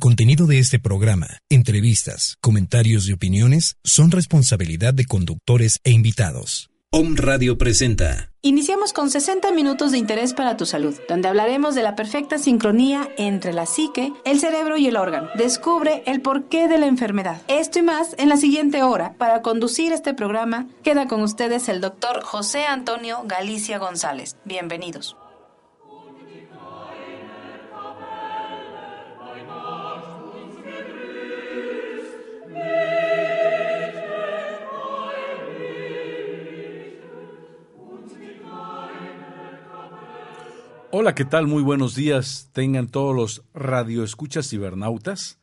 El contenido de este programa, entrevistas, comentarios y opiniones son responsabilidad de conductores e invitados. Om Radio presenta. Iniciamos con 60 minutos de interés para tu salud, donde hablaremos de la perfecta sincronía entre la psique, el cerebro y el órgano. Descubre el porqué de la enfermedad. Esto y más en la siguiente hora. Para conducir este programa, queda con ustedes el doctor José Antonio Galicia González. Bienvenidos. Hola, ¿qué tal? Muy buenos días. Tengan todos los radioescuchas cibernautas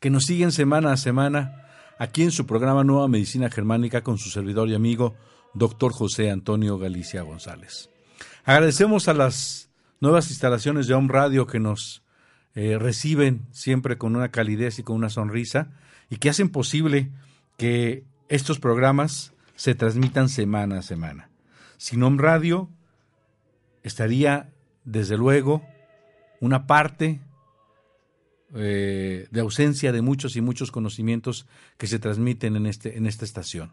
que nos siguen semana a semana aquí en su programa Nueva Medicina Germánica con su servidor y amigo, doctor José Antonio Galicia González. Agradecemos a las nuevas instalaciones de Home Radio que nos eh, reciben siempre con una calidez y con una sonrisa y que hacen posible que estos programas se transmitan semana a semana. Sin Home Radio estaría desde luego, una parte eh, de ausencia de muchos y muchos conocimientos que se transmiten en, este, en esta estación.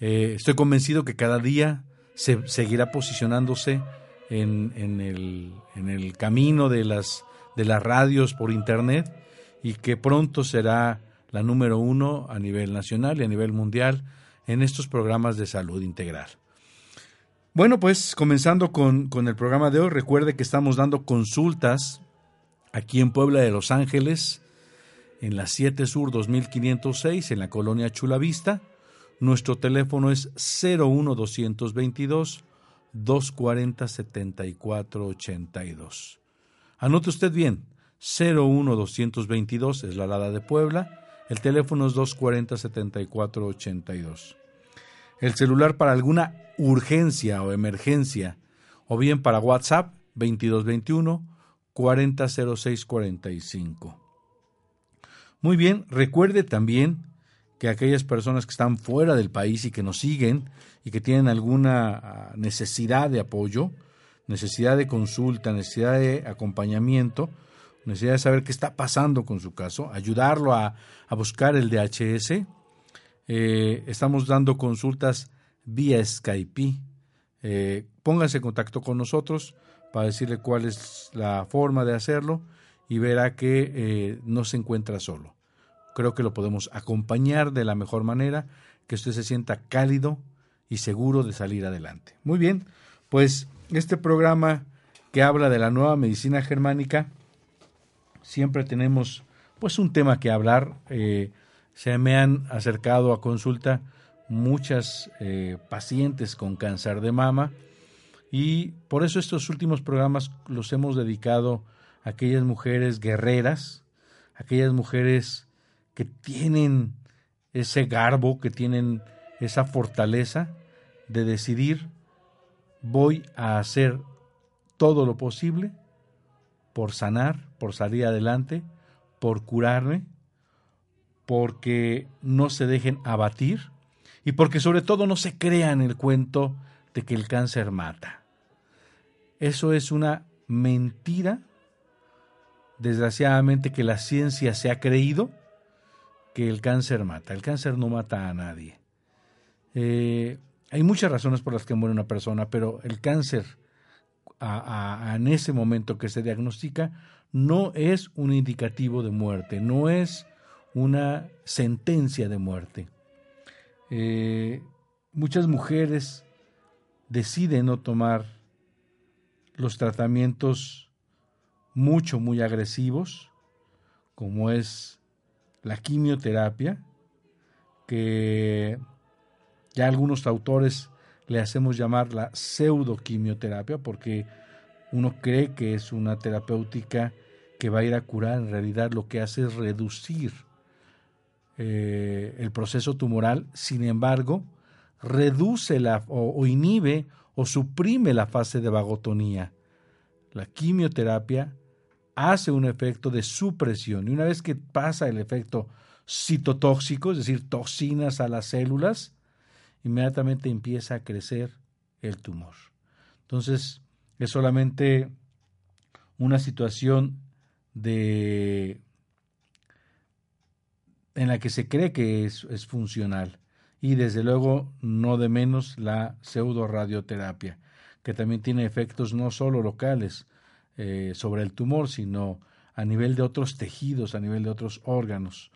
Eh, estoy convencido que cada día se seguirá posicionándose en, en, el, en el, camino de las, de las radios por Internet y que pronto será la número uno a nivel nacional y a nivel mundial en estos programas de salud integral. Bueno, pues comenzando con, el programa de hoy, recuerde que estamos dando consultas aquí en Puebla de Los Ángeles, en la 7 Sur 2506, en la colonia Chulavista. Nuestro teléfono es 01222 240 7482. Anote usted bien, 01222 es la Lada de Puebla, el teléfono es 240 7482 el celular para alguna urgencia o emergencia, o bien para WhatsApp 2221 400645. Muy bien, recuerde también que aquellas personas que están fuera del país y que nos siguen y que tienen alguna ah, necesidad de apoyo, necesidad de consulta, necesidad de acompañamiento, necesidad de saber qué está pasando con su caso, ayudarlo a, a buscar el DHS, eh, estamos dando consultas vía Skype. Eh, pónganse en contacto con nosotros para decirle cuál es la forma de hacerlo y verá que eh, no se encuentra solo. Creo que lo podemos acompañar de la mejor manera, que usted se sienta cálido y seguro de salir adelante. Muy bien, pues este programa que habla de la nueva medicina germánica, siempre tenemos pues un tema que hablar. Eh, se me han acercado a consulta muchas eh, pacientes con cáncer de mama y por eso estos últimos programas los hemos dedicado a aquellas mujeres guerreras, aquellas mujeres que tienen ese garbo, que tienen esa fortaleza de decidir voy a hacer todo lo posible por sanar, por salir adelante, por curarme porque no se dejen abatir y porque sobre todo no se crean el cuento de que el cáncer mata. Eso es una mentira, desgraciadamente, que la ciencia se ha creído que el cáncer mata. El cáncer no mata a nadie. Eh, hay muchas razones por las que muere una persona, pero el cáncer en ese momento que se diagnostica no es un indicativo de muerte, no es una sentencia de muerte. Eh, muchas mujeres deciden no tomar los tratamientos mucho, muy agresivos, como es la quimioterapia, que ya algunos autores le hacemos llamar la pseudoquimioterapia, porque uno cree que es una terapéutica que va a ir a curar, en realidad lo que hace es reducir eh, el proceso tumoral, sin embargo, reduce la, o, inhibe o suprime la fase de vagotonía. La quimioterapia hace un efecto de supresión y una vez que pasa el efecto citotóxico, es decir, toxinas a las células, inmediatamente empieza a crecer el tumor. Entonces, es solamente una situación de en la que se cree que es, funcional. Y desde luego, no de menos, la pseudoradioterapia, que también tiene efectos no solo locales eh, sobre el tumor, sino a nivel de otros tejidos, a nivel de otros órganos.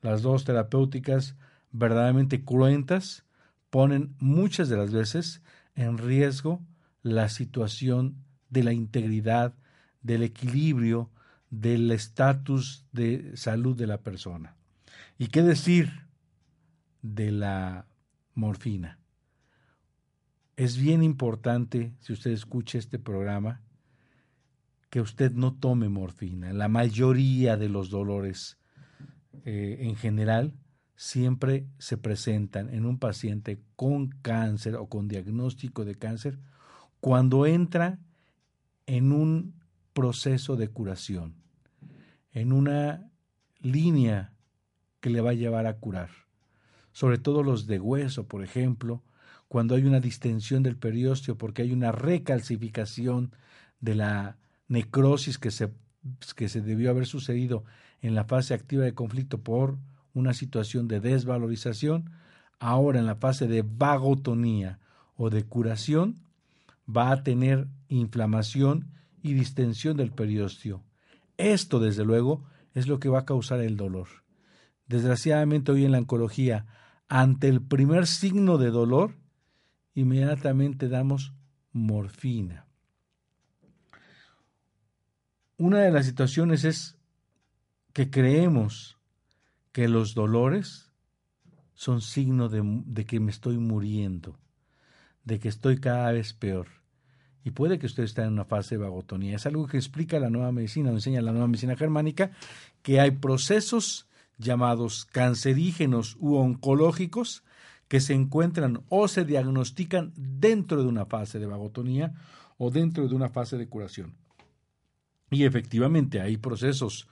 Las dos terapéuticas verdaderamente cruentas ponen muchas de las veces en riesgo la situación de la integridad, del equilibrio, del estatus de salud de la persona. ¿Y qué decir de la morfina? Es bien importante, si usted escucha este programa, que usted no tome morfina. La mayoría de los dolores eh, en general siempre se presentan en un paciente con cáncer o con diagnóstico de cáncer cuando entra en un proceso de curación, en una línea que le va a llevar a curar. Sobre todo los de hueso, por ejemplo, cuando hay una distensión del periósteo porque hay una recalcificación de la necrosis que se, que se debió haber sucedido en la fase activa de conflicto por una situación de desvalorización, ahora en la fase de vagotonía o de curación, va a tener inflamación y distensión del periósteo. Esto, desde luego, es lo que va a causar el dolor. Desgraciadamente hoy en la oncología, ante el primer signo de dolor, inmediatamente damos morfina. Una de las situaciones es que creemos que los dolores son signo de, que me estoy muriendo, de que estoy cada vez peor. Y puede que usted esté en una fase de vagotonía. Es algo que explica la nueva medicina, o enseña la nueva medicina germánica, que hay procesos llamados cancerígenos u oncológicos que se encuentran o se diagnostican dentro de una fase de vagotonía o dentro de una fase de curación. Y efectivamente hay procesos,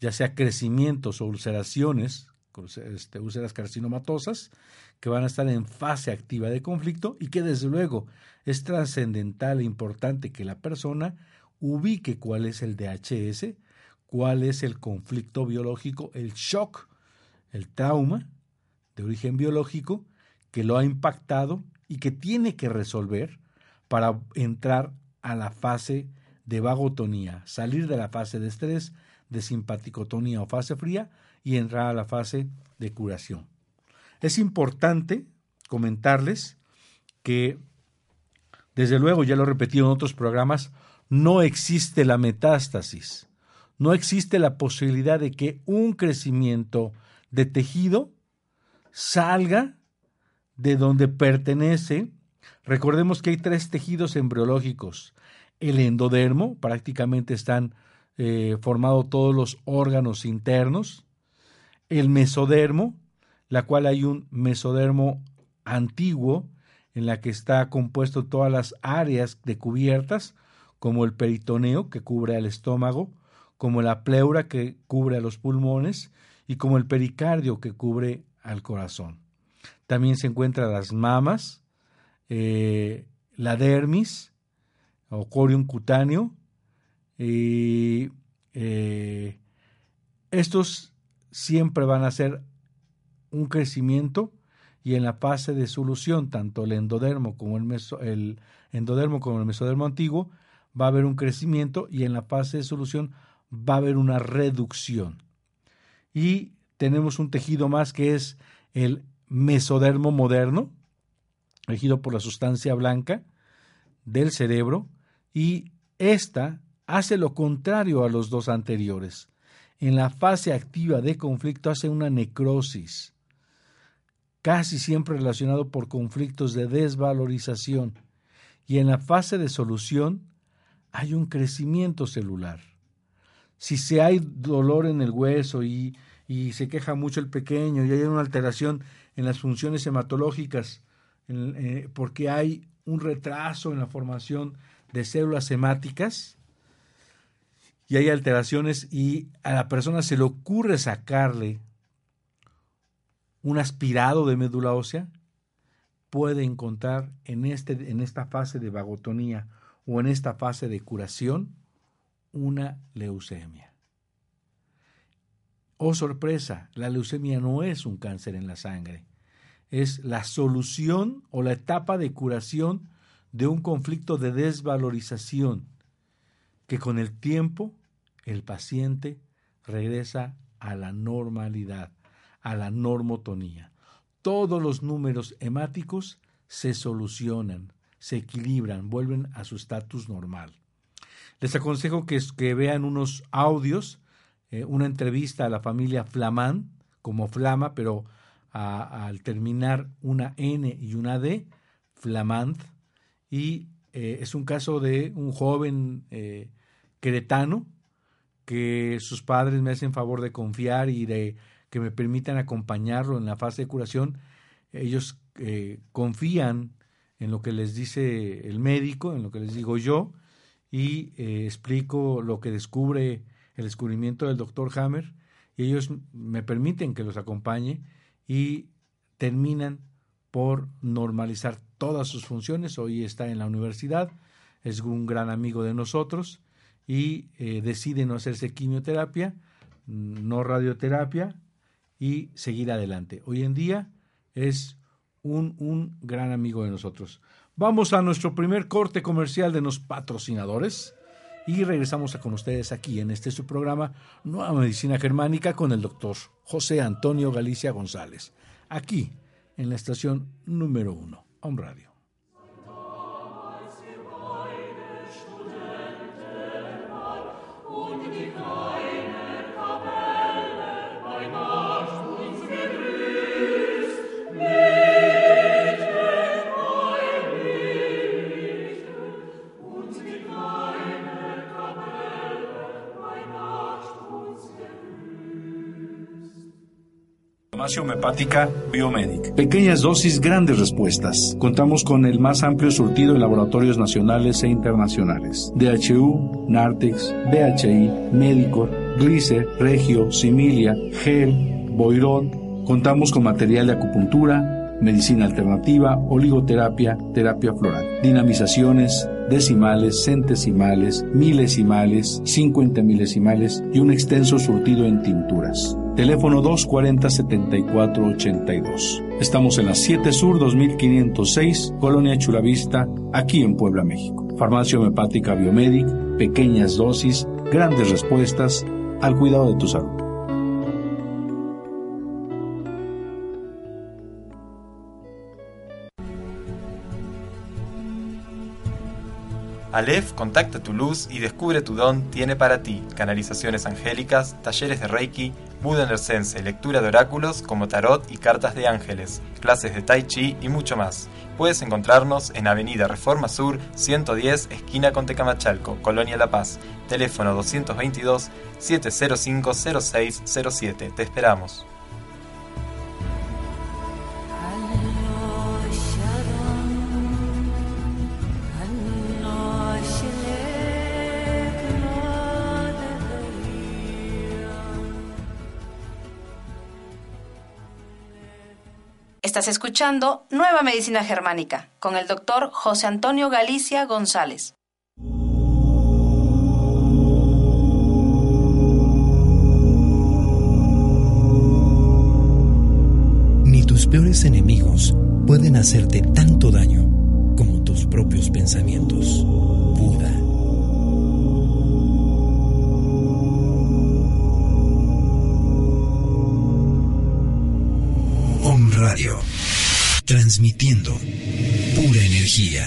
ya sea crecimientos o ulceraciones, este, úlceras carcinomatosas, que van a estar en fase activa de conflicto y que desde luego es trascendental e importante que la persona ubique cuál es el DHS, cuál es el conflicto biológico, el shock, el trauma de origen biológico que lo ha impactado y que tiene que resolver para entrar a la fase de vagotonía, salir de la fase de estrés, de simpaticotonía o fase fría y entrar a la fase de curación. Es importante comentarles que, desde luego, ya lo he repetido en otros programas, no existe la metástasis, no existe la posibilidad de que un crecimiento de tejido salga de donde pertenece. Recordemos que hay tres tejidos embriológicos, el endodermo, prácticamente están eh, formados todos los órganos internos, el mesodermo, la cual hay un mesodermo antiguo en la que está compuesto todas las áreas de cubiertas, como el peritoneo que cubre al estómago, como la pleura que cubre a los pulmones y como el pericardio que cubre al corazón. También se encuentran las mamas, eh, la dermis, o corium cutáneo. Y eh, estos siempre van a ser un crecimiento y en la fase de solución, tanto el endodermo como el, el endodermo como el mesodermo antiguo, va a haber un crecimiento y en la fase de solución va a haber una reducción. Y tenemos un tejido más que es el mesodermo moderno, regido por la sustancia blanca del cerebro, y esta hace lo contrario a los dos anteriores. En la fase activa de conflicto hace una necrosis, casi siempre relacionado por conflictos de desvalorización, y en la fase de solución hay un crecimiento celular. Si se hay dolor en el hueso y, y se queja mucho el pequeño y hay una alteración en las funciones hematológicas, eh, porque hay un retraso en la formación de células hemáticas y hay alteraciones y a la persona se le ocurre sacarle un aspirado de médula ósea, puede encontrar en, este, en esta fase de vagotonía o en esta fase de curación una leucemia. Oh sorpresa, la leucemia no es un cáncer en la sangre, es la solución o la etapa de curación de un conflicto de desvalorización que con el tiempo el paciente regresa a la normalidad, a la normotonía. Todos los números hemáticos se solucionan, se equilibran, vuelven a su estatus normal. Les aconsejo que, que vean unos audios, eh, una entrevista a la familia Flamand, como Flama, pero al terminar una N y una D, Flamand, y eh, es un caso de un joven eh, que sus padres me hacen favor de confiar y de que me permitan acompañarlo en la fase de curación. Ellos eh, confían en lo que les dice el médico, en lo que les digo yo, y eh, explico lo que descubre el descubrimiento del doctor Hammer, y ellos me permiten que los acompañe y terminan por normalizar todas sus funciones. Hoy está en la universidad, es un gran amigo de nosotros y eh, decide no hacerse quimioterapia, no radioterapia y seguir adelante. Hoy en día es un, un gran amigo de nosotros. Vamos a nuestro primer corte comercial de los patrocinadores y regresamos a con ustedes aquí en este su programa Nueva Medicina Germánica con el doctor José Antonio Galicia González, aquí en la estación número uno, Home Radio. Homeopática Biomedic. Pequeñas dosis, grandes respuestas. Contamos con el más amplio surtido de laboratorios nacionales e internacionales. DHU, Nartex, BHI, Medicor, Glicer, Regio, Similia, Gel, Boirón. Contamos con material de acupuntura, medicina alternativa, oligoterapia, terapia floral, dinamizaciones, decimales, centesimales, milesimales, cincuenta milesimales y un extenso surtido en tinturas. Teléfono 240-7482. Estamos en la 7 Sur 2506, Colonia Chulavista, aquí en Puebla, México. Farmacia homeopática Biomedic, pequeñas dosis, grandes respuestas al cuidado de tu salud. Aleph contacta tu luz y descubre tu don tiene para ti canalizaciones angélicas, talleres de Reiki, Buda Sense, lectura de oráculos como tarot y cartas de ángeles, clases de Tai Chi y mucho más. Puedes encontrarnos en Avenida Reforma Sur 110, esquina con Tecamachalco, Colonia La Paz. Teléfono 222 705 0607. Te esperamos. Estás escuchando Nueva Medicina Germánica con el doctor José Antonio Galicia González. Ni tus peores enemigos pueden hacerte tanto daño como tus propios pensamientos. Radio. Transmitiendo pura energía.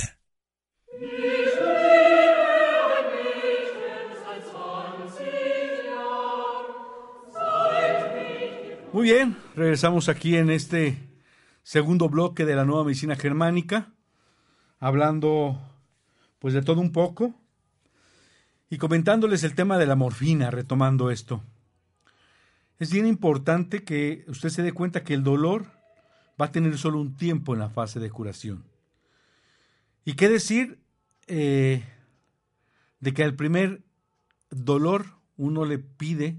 Muy bien, regresamos aquí en este segundo bloque de la nueva medicina germánica, hablando pues de todo un poco y comentándoles el tema de la morfina, retomando esto. Es bien importante que usted se dé cuenta que el dolor va a tener solo un tiempo en la fase de curación. ¿Y qué decir eh, de que al primer dolor uno le pide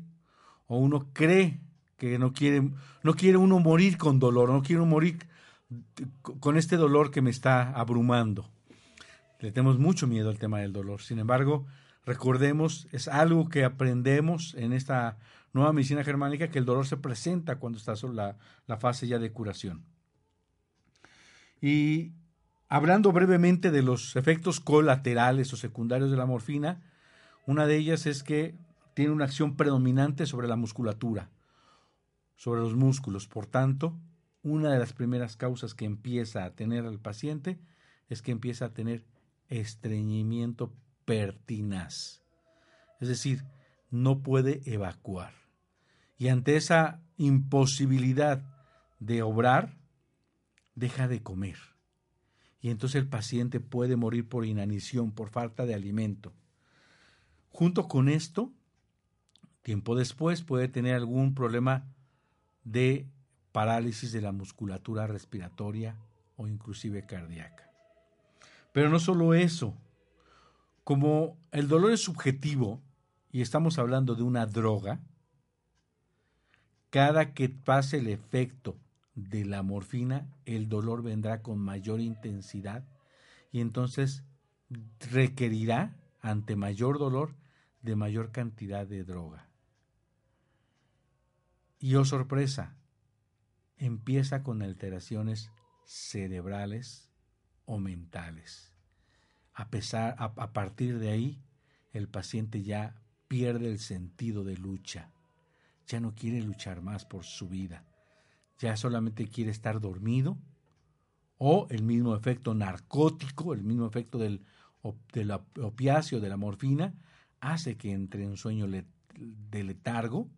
o uno cree que no quiere, no quiere uno morir con dolor, no quiere uno morir con este dolor que me está abrumando. Le tenemos mucho miedo al tema del dolor. Sin embargo, recordemos, es algo que aprendemos en esta nueva medicina germánica que el dolor se presenta cuando está sobre la, la fase ya de curación. Y hablando brevemente de los efectos colaterales o secundarios de la morfina, una de ellas es que tiene una acción predominante sobre la musculatura, sobre los músculos. Por tanto, una de las primeras causas que empieza a tener el paciente es que empieza a tener estreñimiento pertinaz. Es decir, no puede evacuar. Y ante esa imposibilidad de obrar, deja de comer. Y entonces el paciente puede morir por inanición, por falta de alimento. Junto con esto, tiempo después puede tener algún problema de parálisis de la musculatura respiratoria o inclusive cardíaca. Pero no solo eso, como el dolor es subjetivo y estamos hablando de una droga, cada que pase el efecto de la morfina, el dolor vendrá con mayor intensidad y entonces requerirá, ante mayor dolor, de mayor cantidad de droga. Y oh sorpresa, empieza con alteraciones cerebrales o mentales. A, pesar, a, a partir de ahí, el paciente ya pierde el sentido de lucha, ya no quiere luchar más por su vida, ya solamente quiere estar dormido, o el mismo efecto narcótico, el mismo efecto del, del opiáceo, de la morfina, hace que entre en sueño de letargo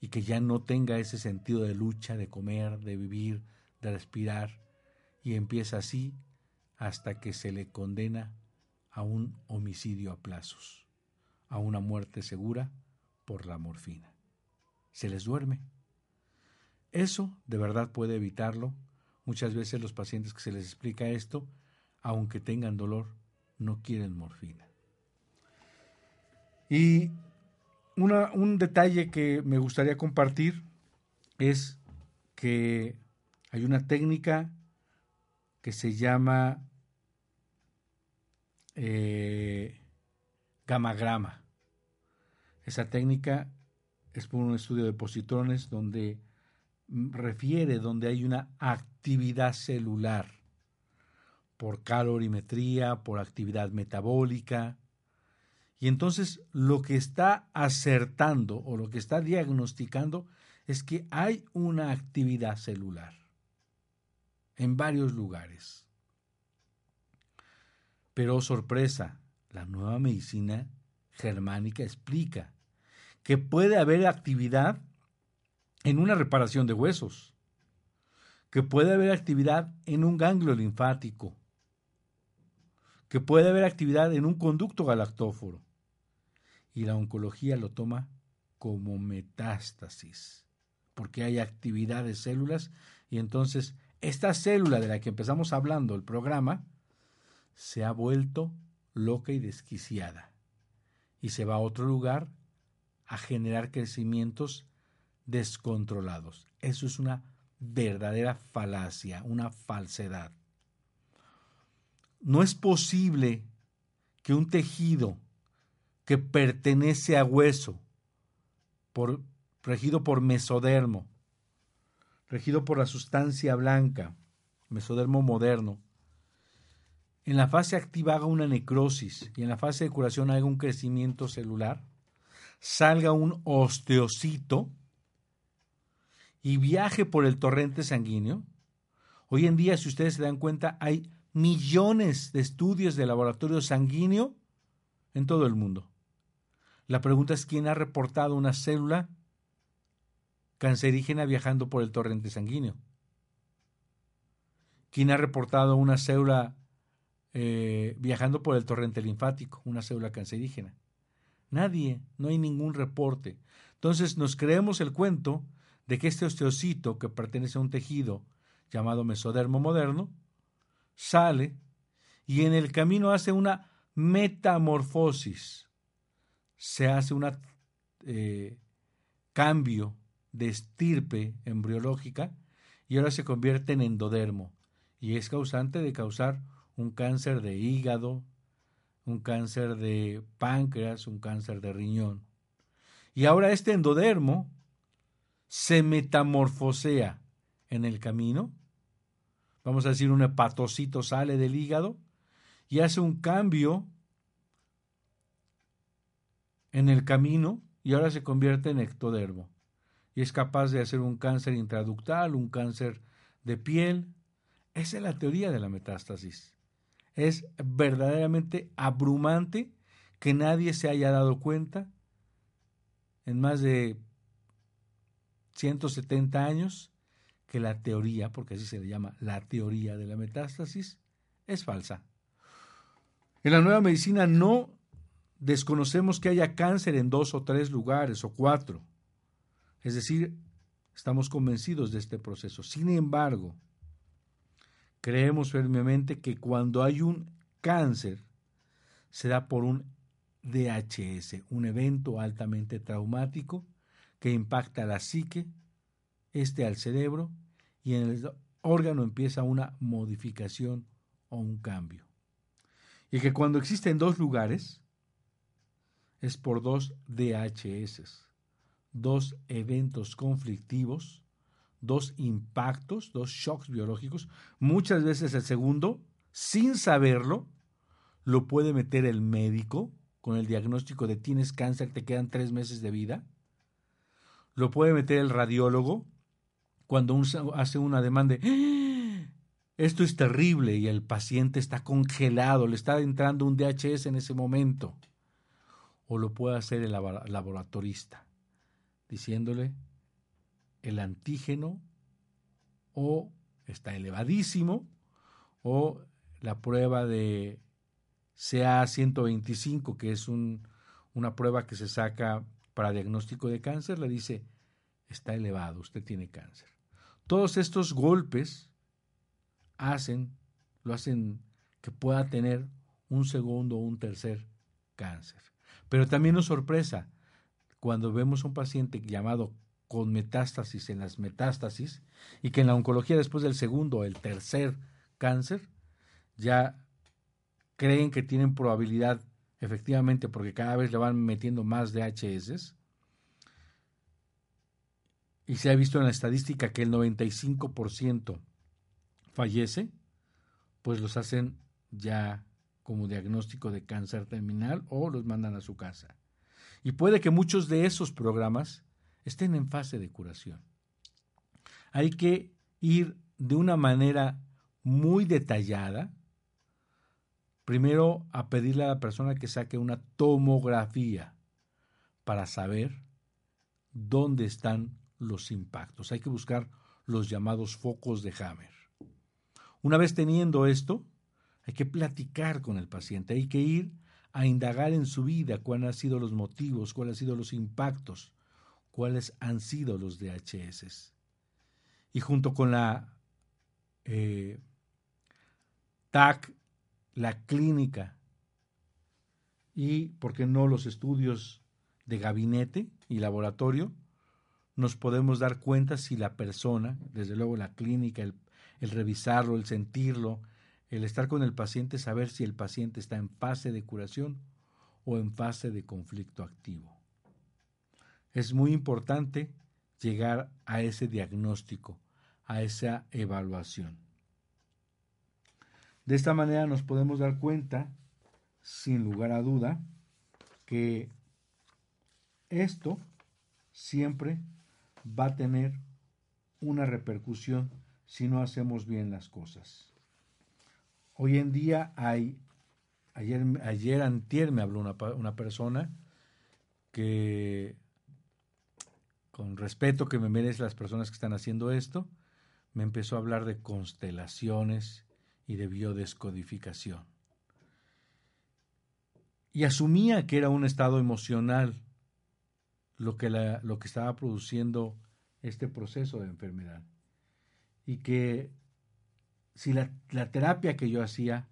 y que ya no tenga ese sentido de lucha, de comer, de vivir, de respirar, y empieza así hasta que se le condena a un homicidio a plazos, a una muerte segura por la morfina. Se les duerme. Eso de verdad puede evitarlo. Muchas veces los pacientes que se les explica esto, aunque tengan dolor, no quieren morfina. Y un detalle que me gustaría compartir es que hay una técnica que se llama eh, gamagrama. Esa técnica es por un estudio de positrones donde refiere donde hay una actividad celular por calorimetría, por actividad metabólica, y entonces lo que está acertando o lo que está diagnosticando es que hay una actividad celular en varios lugares. Pero sorpresa, la nueva medicina germánica explica que puede haber actividad en una reparación de huesos, que puede haber actividad en un ganglio linfático, que puede haber actividad en un conducto galactóforo, y la oncología lo toma como metástasis, porque hay actividad de células y entonces esta célula de la que empezamos hablando el programa se ha vuelto loca y desquiciada y se va a otro lugar a generar crecimientos descontrolados. Eso es una verdadera falacia, una falsedad. No es posible que un tejido que pertenece a hueso, por, regido por mesodermo, regido por la sustancia blanca, mesodermo moderno. En la fase activa haga una necrosis y en la fase de curación haga un crecimiento celular, salga un osteocito y viaje por el torrente sanguíneo. Hoy en día, si ustedes se dan cuenta, hay millones de estudios de laboratorio sanguíneo en todo el mundo. La pregunta es quién ha reportado una célula cancerígena viajando por el torrente sanguíneo. ¿Quién ha reportado una célula eh, viajando por el torrente linfático, una célula cancerígena? Nadie, no hay ningún reporte. Entonces nos creemos el cuento de que este osteocito, que pertenece a un tejido llamado mesodermo moderno, sale y en el camino hace una metamorfosis se hace un eh, cambio de estirpe embriológica y ahora se convierte en endodermo y es causante de causar un cáncer de hígado, un cáncer de páncreas, un cáncer de riñón. Y ahora este endodermo se metamorfosea en el camino. Vamos a decir, un hepatocito sale del hígado y hace un cambio en el camino y ahora se convierte en ectodermo. Y es capaz de hacer un cáncer intraductal, un cáncer de piel. Esa es la teoría de la metástasis. Es verdaderamente abrumante que nadie se haya dado cuenta en más de 170 años que la teoría, porque así se le llama la teoría de la metástasis, es falsa. En la nueva medicina no desconocemos que haya cáncer en dos o tres lugares o cuatro. Es decir, estamos convencidos de este proceso. Sin embargo, creemos firmemente que cuando hay un cáncer, se da por un DHS, un evento altamente traumático que impacta a la psique, este al cerebro, y en el órgano empieza una modificación o un cambio. Y que cuando existen dos lugares, es por dos DHS, dos eventos conflictivos, dos impactos, dos shocks biológicos. Muchas veces el segundo, sin saberlo, lo puede meter el médico con el diagnóstico de tienes cáncer, te quedan tres meses de vida. Lo puede meter el radiólogo cuando hace una demanda ¡Ah! esto es terrible y el paciente está congelado, le está entrando un DHS en ese momento o lo puede hacer el laboratorista, diciéndole el antígeno o está elevadísimo o la prueba de CA125, que es una prueba que se saca para diagnóstico de cáncer, le dice está elevado, usted tiene cáncer. Todos estos golpes hacen, lo hacen que pueda tener un segundo o un tercer cáncer. Pero también nos sorpresa cuando vemos a un paciente llamado con metástasis en las metástasis y que en la oncología después del segundo o el tercer cáncer ya creen que tienen probabilidad efectivamente porque cada vez le van metiendo más DHS y se ha visto en la estadística que el 95% fallece, pues los hacen ya como diagnóstico de cáncer terminal o los mandan a su casa. Y puede que muchos de esos programas estén en fase de curación. Hay que ir de una manera muy detallada, primero a pedirle a la persona que saque una tomografía para saber dónde están los impactos. Hay que buscar los llamados focos de Hammer. Una vez teniendo esto, hay que platicar con el paciente, hay que ir a indagar en su vida cuáles han sido los motivos, cuáles han sido los impactos, cuáles han sido los DHS. Y junto con la eh, TAC, la clínica y, ¿por qué no, los estudios de gabinete y laboratorio, nos podemos dar cuenta si la persona, desde luego la clínica, el revisarlo, el sentirlo, el estar con el paciente, saber si el paciente está en fase de curación o en fase de conflicto activo. Es muy importante llegar a ese diagnóstico, a esa evaluación. De esta manera nos podemos dar cuenta, sin lugar a duda, que esto siempre va a tener una repercusión si no hacemos bien las cosas. Hoy en día hay, ayer, ayer antier me habló una, una persona que, con respeto que me merecen las personas que están haciendo esto, me empezó a hablar de constelaciones y de biodescodificación. Y asumía que era un estado emocional lo que, la, lo que estaba produciendo este proceso de enfermedad. Y que si la, terapia que yo hacía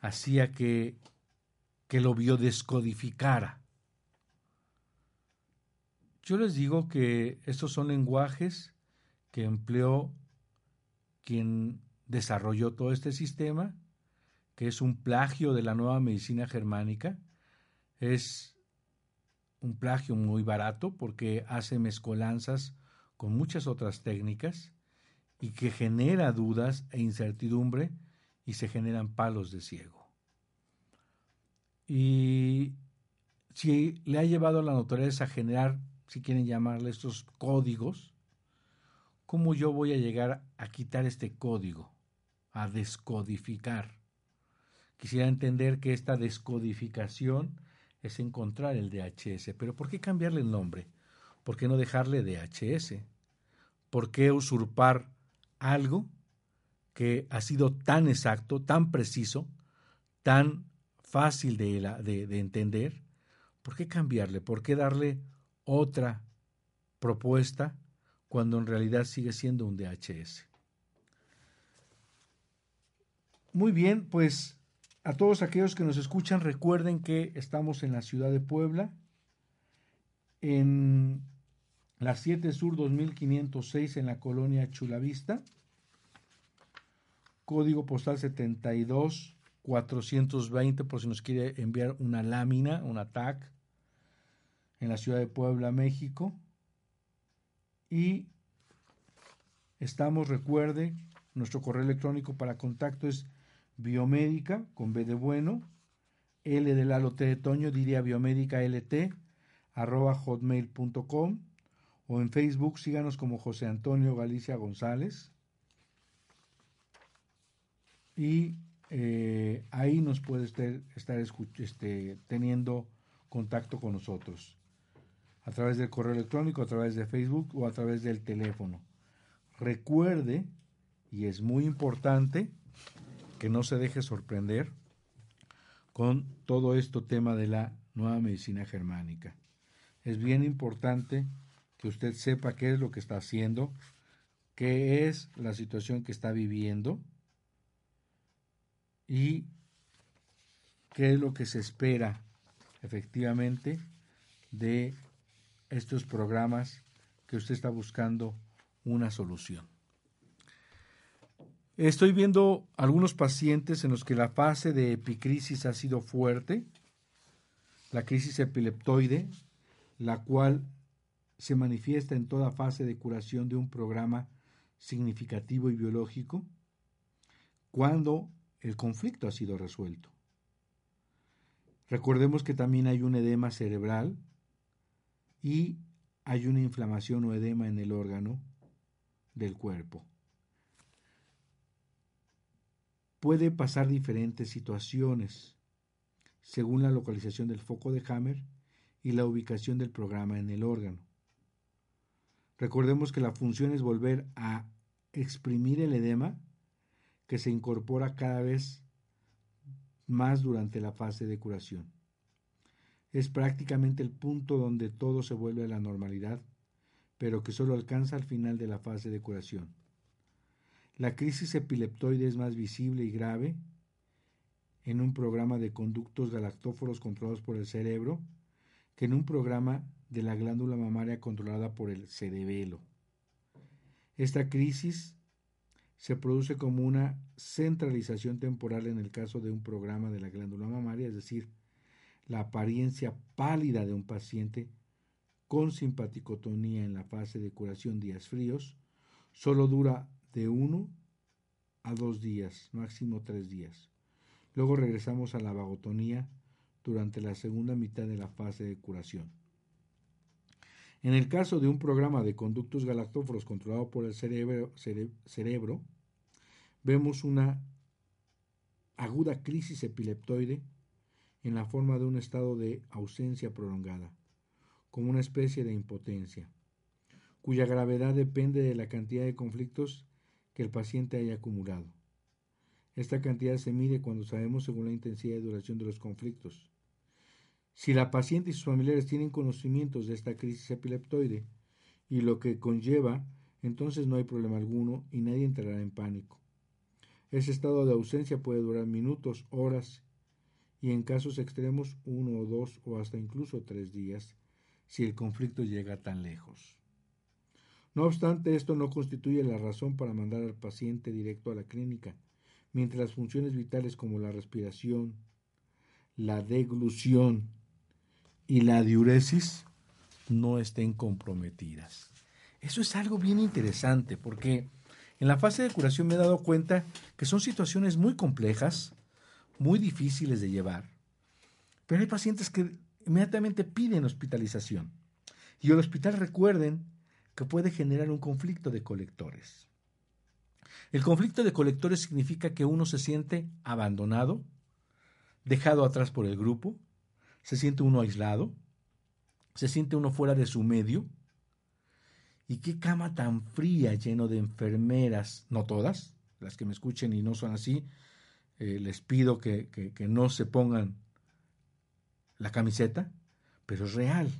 hacía que, que lo biodescodificara. Yo les digo que estos son lenguajes que empleó quien desarrolló todo este sistema, que es un plagio de la nueva medicina germánica, es un plagio muy barato porque hace mezcolanzas con muchas otras técnicas y que genera dudas e incertidumbre y se generan palos de ciego. Y si le ha llevado a la notoriedad a generar, si quieren llamarle estos códigos, ¿cómo yo voy a llegar a quitar este código, a descodificar? Quisiera entender que esta descodificación es encontrar el DHS, pero ¿por qué cambiarle el nombre? ¿Por qué no dejarle DHS? ¿Por qué usurpar algo que ha sido tan exacto, tan preciso, tan fácil de, de, entender? ¿Por qué cambiarle? ¿Por qué darle otra propuesta cuando en realidad sigue siendo un DHS? Muy bien, pues a todos aquellos que nos escuchan, recuerden que estamos en la ciudad de Puebla, en la 7 Sur 2506 en la colonia Chulavista, código postal 72 420 por si nos quiere enviar una lámina, un tag en la ciudad de Puebla, México. Y estamos, recuerde, nuestro correo electrónico para contacto es biomédica con B de bueno, L de Lalo T de Toño, diría biomédica LT, arroba hotmail.com o en Facebook síganos como José Antonio Galicia González. Y eh, ahí nos puede estar, este, teniendo contacto con nosotros a través del correo electrónico, a través de Facebook o a través del teléfono. Recuerde, y es muy importante, que no se deje sorprender con todo esto tema de la nueva medicina germánica. Es bien importante que usted sepa qué es lo que está haciendo, qué es la situación que está viviendo y qué es lo que se espera efectivamente de estos programas que usted está buscando una solución. Estoy viendo algunos pacientes en los que la fase de epicrisis ha sido fuerte, la crisis epileptoide, la cual se manifiesta en toda fase de curación de un programa significativo y biológico, cuando el conflicto ha sido resuelto. Recordemos que también hay un edema cerebral y hay una inflamación o edema en el órgano del cuerpo puede pasar diferentes situaciones según la localización del foco de Hammer y la ubicación del programa en el órgano. Recordemos que la función es volver a exprimir el edema que se incorpora cada vez más durante la fase de curación. Es prácticamente el punto donde todo se vuelve a la normalidad, pero que solo alcanza al final de la fase de curación. La crisis epileptoide es más visible y grave en un programa de conductos galactóforos controlados por el cerebro que en un programa de la glándula mamaria controlada por el cerebelo. Esta crisis se produce como una centralización temporal en el caso de un programa de la glándula mamaria, es decir, la apariencia pálida de un paciente con simpaticotonía en la fase de curación días fríos, solo dura de uno a dos días, máximo tres días. Luego regresamos a la vagotonía durante la segunda mitad de la fase de curación. En el caso de un programa de conductos galactóforos controlado por el cerebro, cerebro vemos una aguda crisis epileptoide en la forma de un estado de ausencia prolongada, como una especie de impotencia, cuya gravedad depende de la cantidad de conflictos que el paciente haya acumulado. Esta cantidad se mide cuando sabemos según la intensidad y duración de los conflictos. Si la paciente y sus familiares tienen conocimientos de esta crisis epileptoide y lo que conlleva, entonces no hay problema alguno y nadie entrará en pánico. Ese estado de ausencia puede durar minutos, horas y en casos extremos uno o dos o hasta incluso tres días si el conflicto llega tan lejos. No obstante, esto no constituye la razón para mandar al paciente directo a la clínica, mientras las funciones vitales como la respiración, la deglución y la diuresis no estén comprometidas. Eso es algo bien interesante porque en la fase de curación me he dado cuenta que son situaciones muy complejas, muy difíciles de llevar, pero hay pacientes que inmediatamente piden hospitalización. Y el hospital recuerden que puede generar un conflicto de colectores. El conflicto de colectores significa que uno se siente abandonado, dejado atrás por el grupo, se siente uno aislado, se siente uno fuera de su medio. ¿Y qué cama tan fría lleno de enfermeras? No todas, las que me escuchen y no son así, eh, les pido que, que no se pongan la camiseta, pero es real.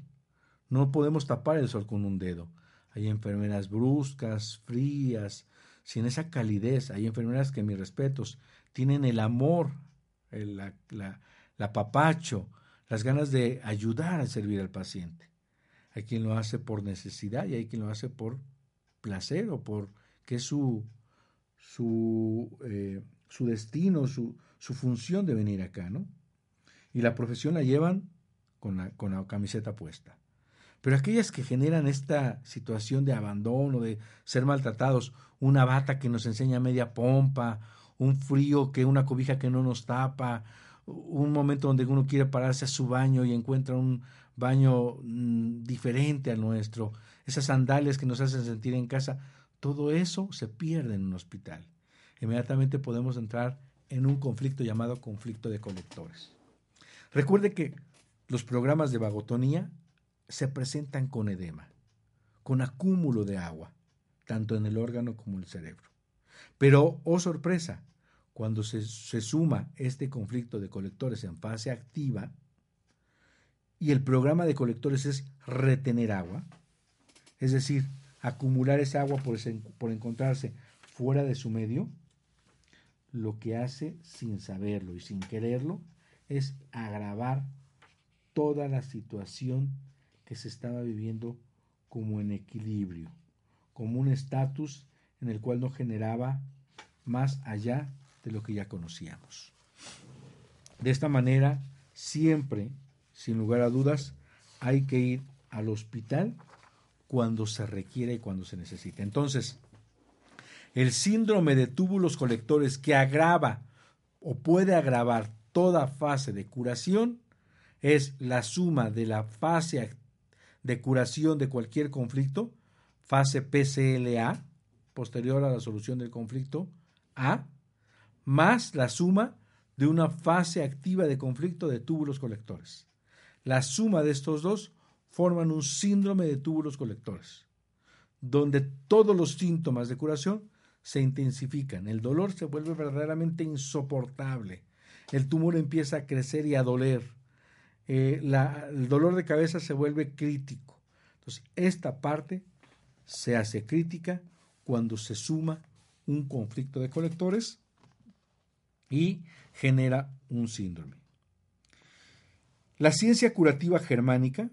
No podemos tapar el sol con un dedo. Hay enfermeras bruscas, frías, sin esa calidez. Hay enfermeras que, mis respetos, tienen el amor, el la, la, papacho, las ganas de ayudar a servir al paciente. Hay quien lo hace por necesidad y hay quien lo hace por placer o por que su, su, eh, su destino, su, su función de venir acá, ¿no? y la profesión la llevan con la, con la camiseta puesta. Pero aquellas que generan esta situación de abandono, de ser maltratados, una bata que nos enseña media pompa, un frío que una cobija que no nos tapa, un momento donde uno quiere pararse a su baño y encuentra un baño mm, diferente al nuestro, esas sandalias que nos hacen sentir en casa, todo eso se pierde en un hospital. Inmediatamente podemos entrar en un conflicto llamado conflicto de colectores. Recuerde que los programas de vagotonía se presentan con edema, con acúmulo de agua, tanto en el órgano como en el cerebro. Pero, oh sorpresa, cuando se, se, suma este conflicto de colectores en fase activa y el programa de colectores es retener agua, es decir, acumular esa agua por, por encontrarse fuera de su medio, lo que hace sin saberlo y sin quererlo es agravar toda la situación que se estaba viviendo como en equilibrio, como un estatus en el cual no generaba más allá de lo que ya conocíamos. De esta manera, siempre, sin lugar a dudas, hay que ir al hospital cuando se requiere y cuando se necesita. Entonces, el síndrome de túbulos colectores que agrava o puede agravar toda fase de curación es la suma de la fase de curación de cualquier conflicto, fase PCLA, posterior a la solución del conflicto A, más la suma de una fase activa de conflicto de túbulos colectores. La suma de estos dos forman un síndrome de túbulos colectores, donde todos los síntomas de curación se intensifican, el dolor se vuelve verdaderamente insoportable, el tumor empieza a crecer y a doler. Eh, el dolor de cabeza se vuelve crítico. Entonces, esta parte se hace crítica cuando se suma un conflicto de colectores y genera un síndrome. La ciencia curativa germánica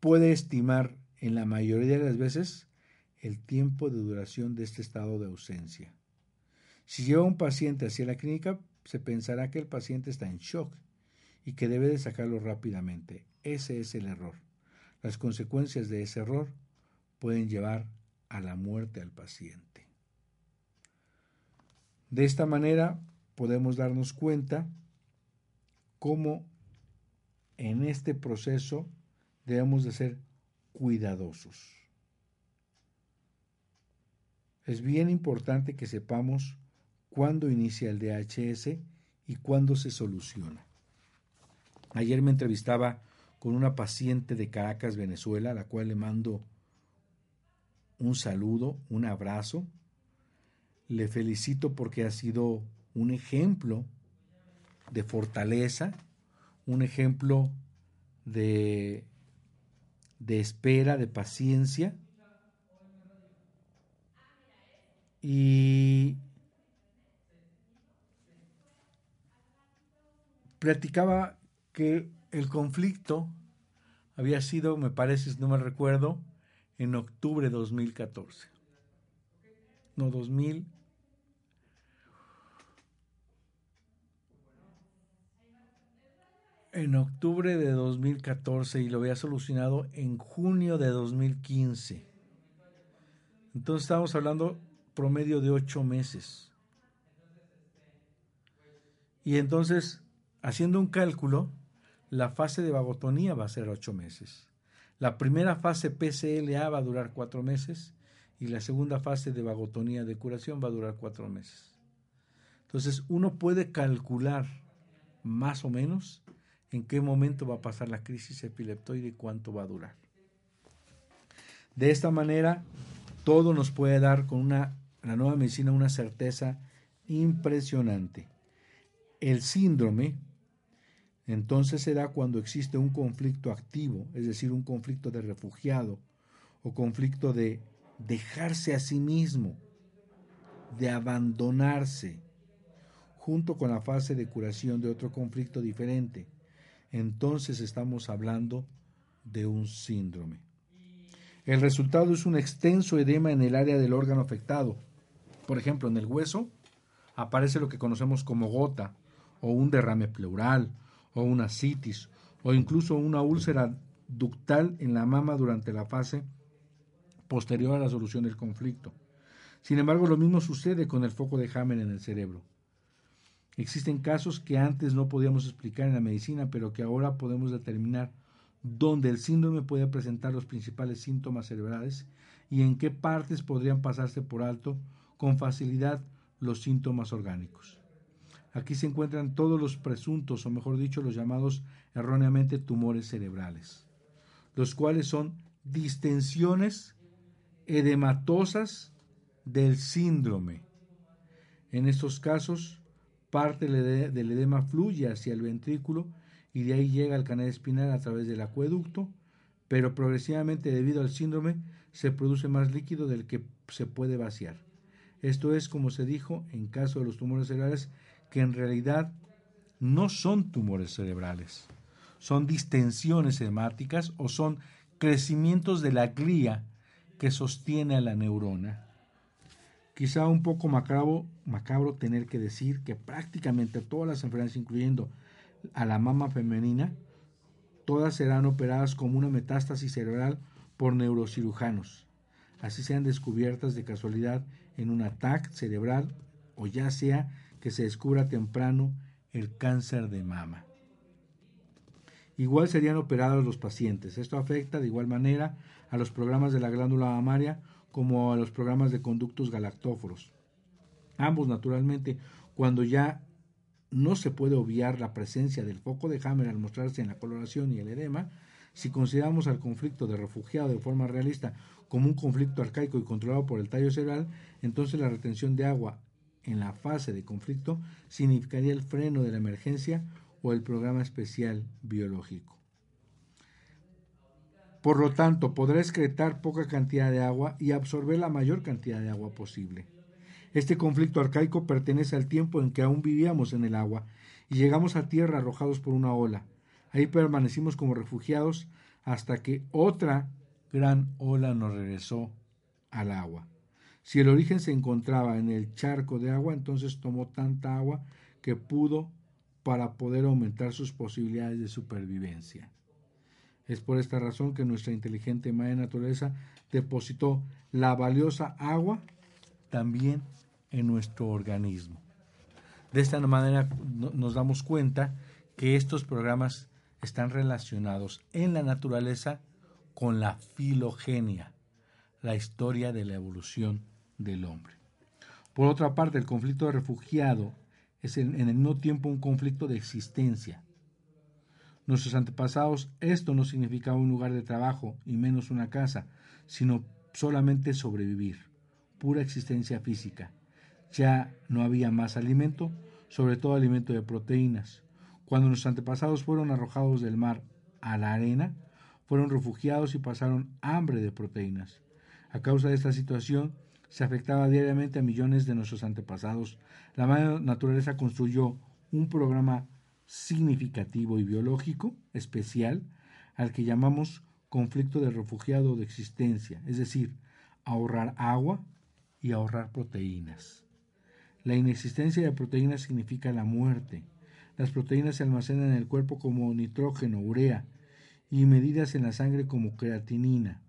puede estimar en la mayoría de las veces el tiempo de duración de este estado de ausencia. Si lleva un paciente hacia la clínica, se pensará que el paciente está en shock y que debe de sacarlo rápidamente. Ese es el error. Las consecuencias de ese error pueden llevar a la muerte al paciente. De esta manera podemos darnos cuenta cómo en este proceso debemos de ser cuidadosos. Es bien importante que sepamos cuándo inicia el DHS y cuándo se soluciona. Ayer me entrevistaba con una paciente de Caracas, Venezuela, a la cual le mando un saludo, un abrazo. Le felicito porque ha sido un ejemplo de fortaleza, un ejemplo de, de espera, de paciencia. Y platicaba que el conflicto había sido, me parece, no me recuerdo, en octubre de 2014. No, 2000. en octubre de 2014 y lo había solucionado en junio de 2015. Entonces estamos hablando promedio de ocho meses. Y entonces, haciendo un cálculo, la fase de vagotonía va a ser ocho meses. La primera fase PCLA va a durar cuatro meses y la segunda fase de vagotonía de curación va a durar cuatro meses. Entonces uno puede calcular más o menos en qué momento va a pasar la crisis epileptoide y cuánto va a durar. De esta manera, todo nos puede dar con una, la nueva medicina una certeza impresionante. El síndrome entonces se da cuando existe un conflicto activo, es decir, un conflicto de refugiado o conflicto de dejarse a sí mismo, de abandonarse, junto con la fase de curación de otro conflicto diferente. Entonces estamos hablando de un síndrome. El resultado es un extenso edema en el área del órgano afectado. Por ejemplo, en el hueso aparece lo que conocemos como gota, o un derrame pleural, o una citis, o incluso una úlcera ductal en la mama durante la fase posterior a la solución del conflicto. Sin embargo, lo mismo sucede con el foco de Hammer en el cerebro. Existen casos que antes no podíamos explicar en la medicina, pero que ahora podemos determinar dónde el síndrome puede presentar los principales síntomas cerebrales y en qué partes podrían pasarse por alto con facilidad los síntomas orgánicos. Aquí se encuentran todos los presuntos, o mejor dicho, los llamados erróneamente tumores cerebrales, los cuales son distensiones edematosas del síndrome. En estos casos, parte del edema fluye hacia el ventrículo y de ahí llega al canal espinal a través del acueducto, pero progresivamente debido al síndrome se produce más líquido del que se puede vaciar. Esto es, como se dijo, en caso de los tumores cerebrales, que en realidad no son tumores cerebrales, son distensiones hemáticas o son crecimientos de la glía que sostiene a la neurona. Quizá un poco macabro, macabro tener que decir que prácticamente todas las enfermedades, incluyendo a la mama femenina, todas serán operadas como una metástasis cerebral por neurocirujanos. Así sean descubiertas de casualidad en un ataque cerebral o ya sea que se descubra temprano el cáncer de mama. Igual serían operados los pacientes. Esto afecta de igual manera a los programas de la glándula mamaria como a los programas de conductos galactóforos. Ambos, naturalmente, cuando ya no se puede obviar la presencia del foco de Hammer al mostrarse en la coloración y el edema, si consideramos al conflicto de refugiado de forma realista como un conflicto arcaico y controlado por el tallo cerebral, entonces la retención de agua en la fase de conflicto significaría el freno de la emergencia o el programa especial biológico. Por lo tanto, podrá excretar poca cantidad de agua y absorber la mayor cantidad de agua posible. Este conflicto arcaico pertenece al tiempo en que aún vivíamos en el agua y llegamos a tierra arrojados por una ola. Ahí permanecimos como refugiados hasta que otra gran ola nos regresó al agua. Si el origen se encontraba en el charco de agua, entonces tomó tanta agua que pudo para poder aumentar sus posibilidades de supervivencia. Es por esta razón que nuestra inteligente madre naturaleza depositó la valiosa agua también en nuestro organismo. De esta manera nos damos cuenta que estos programas están relacionados en la naturaleza con la filogenia, la historia de la evolución del hombre. Por otra parte, el conflicto de refugiado es en, el mismo tiempo un conflicto de existencia. Nuestros antepasados esto no significaba un lugar de trabajo y menos una casa, sino solamente sobrevivir, pura existencia física. Ya no había más alimento, sobre todo alimento de proteínas. Cuando nuestros antepasados fueron arrojados del mar a la arena, fueron refugiados y pasaron hambre de proteínas. A causa de esta situación, se afectaba diariamente a millones de nuestros antepasados. La madre naturaleza construyó un programa significativo y biológico especial al que llamamos conflicto de refugiado de existencia, es decir, ahorrar agua y ahorrar proteínas. La inexistencia de proteínas significa la muerte. Las proteínas se almacenan en el cuerpo como nitrógeno, urea, y medidas en la sangre como creatinina.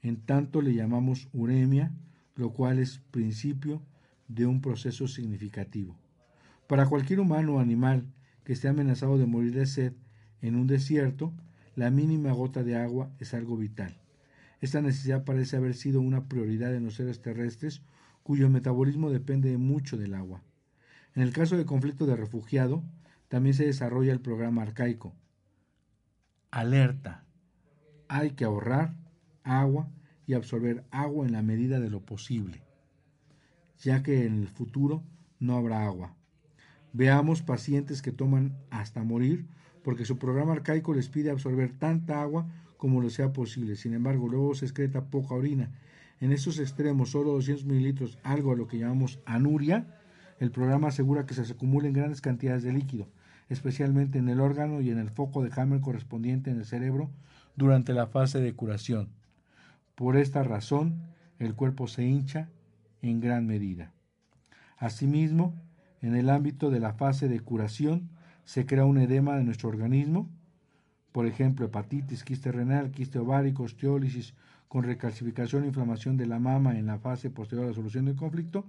En tanto le llamamos uremia, lo cual es principio de un proceso significativo. Para cualquier humano o animal que esté amenazado de morir de sed en un desierto, la mínima gota de agua es algo vital. Esta necesidad parece haber sido una prioridad en los seres terrestres cuyo metabolismo depende mucho del agua. En el caso del conflicto de refugiado, también se desarrolla el programa arcaico. Alerta. Hay que ahorrar agua y absorber agua en la medida de lo posible, ya que en el futuro no habrá agua. Veamos pacientes que toman hasta morir porque su programa arcaico les pide absorber tanta agua como lo sea posible. Sin embargo, luego se excreta poca orina. En estos extremos, solo 200 mililitros, algo a lo que llamamos anuria, el programa asegura que se acumulen grandes cantidades de líquido, especialmente en el órgano y en el foco de Hammer correspondiente en el cerebro durante la fase de curación. Por esta razón, el cuerpo se hincha en gran medida. Asimismo, en el ámbito de la fase de curación, se crea un edema de nuestro organismo, por ejemplo, hepatitis, quiste renal, quiste ovárico, osteólisis, con recalcificación e inflamación de la mama en la fase posterior a la solución del conflicto,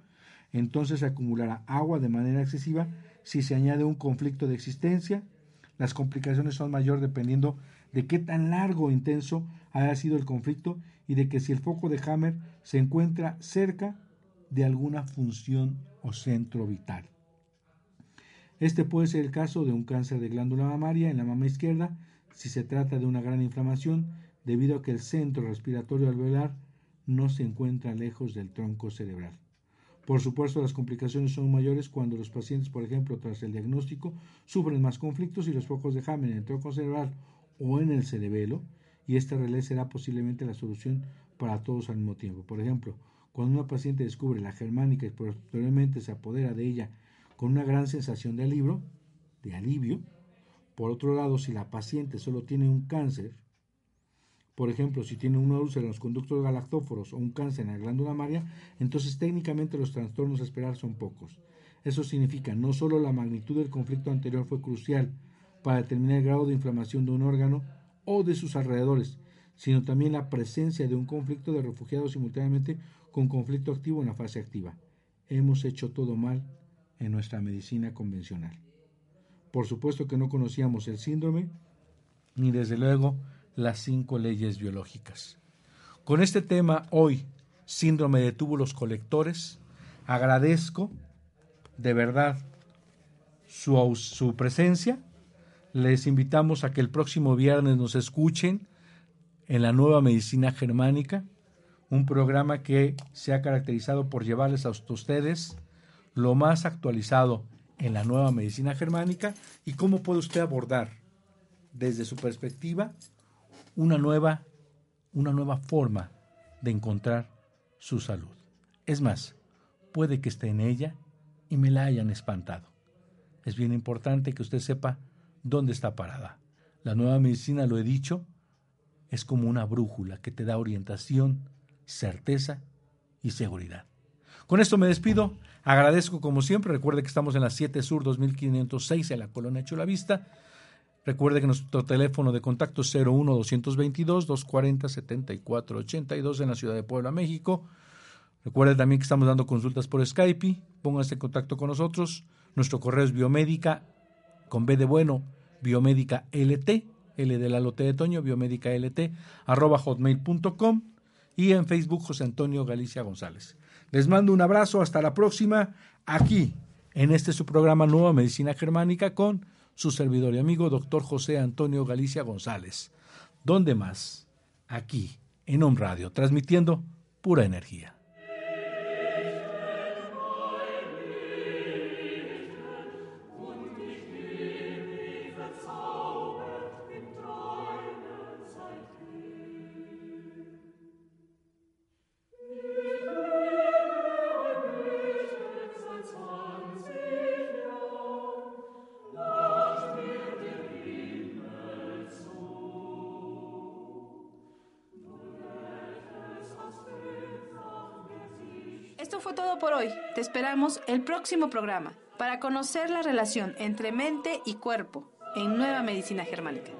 entonces se acumulará agua de manera excesiva si se añade un conflicto de existencia. Las complicaciones son mayor dependiendo de qué tan largo o intenso haya sido el conflicto y de que si el foco de Hammer se encuentra cerca de alguna función o centro vital. Este puede ser el caso de un cáncer de glándula mamaria en la mama izquierda si se trata de una gran inflamación debido a que el centro respiratorio alveolar no se encuentra lejos del tronco cerebral. Por supuesto, las complicaciones son mayores cuando los pacientes, por ejemplo, tras el diagnóstico, sufren más conflictos y los focos de en el tronco cerebral o en el cerebelo, y este relé será posiblemente la solución para todos al mismo tiempo. Por ejemplo, cuando una paciente descubre la germánica y posteriormente se apodera de ella con una gran sensación de alivio, de alivio. Por otro lado, si la paciente solo tiene un cáncer, por ejemplo, si tiene una úlcera en los conductos galactóforos o un cáncer en la glándula maria, entonces técnicamente los trastornos a esperar son pocos. Eso significa no solo la magnitud del conflicto anterior fue crucial para determinar el grado de inflamación de un órgano o de sus alrededores, sino también la presencia de un conflicto de refugiados simultáneamente con conflicto activo en la fase activa. Hemos hecho todo mal en nuestra medicina convencional. Por supuesto que no conocíamos el síndrome ni desde luego las cinco leyes biológicas. Con este tema hoy, síndrome de túbulos colectores, agradezco de verdad su, su presencia. Les invitamos a que el próximo viernes nos escuchen en la nueva medicina germánica, un programa que se ha caracterizado por llevarles a ustedes lo más actualizado en la nueva medicina germánica y cómo puede usted abordar desde su perspectiva una nueva, una nueva forma de encontrar su salud. Es más, puede que esté en ella y me la hayan espantado. Es bien importante que usted sepa dónde está parada. La nueva medicina, lo he dicho, es como una brújula que te da orientación, certeza y seguridad. Con esto me despido. Agradezco como siempre. Recuerde que estamos en la 7 Sur 2506 en la colonia Chulavista. Recuerde que nuestro teléfono de contacto es 01 222 240 7482 en la ciudad de Puebla, México. Recuerde también que estamos dando consultas por Skype. Póngase en contacto con nosotros. Nuestro correo es biomédica con B de bueno, biomédica LT, L de la lote de Toño, biomédica LT, arroba hotmail.com y en Facebook José Antonio Galicia González. Les mando un abrazo, hasta la próxima, aquí en este su programa Nueva Medicina Germánica con su servidor y amigo doctor José Antonio Galicia González. ¿Dónde más? Aquí, en Home Radio, transmitiendo pura energía. Te esperamos el próximo programa. para conocer la relación entre mente y cuerpo en Nueva Medicina Germánica.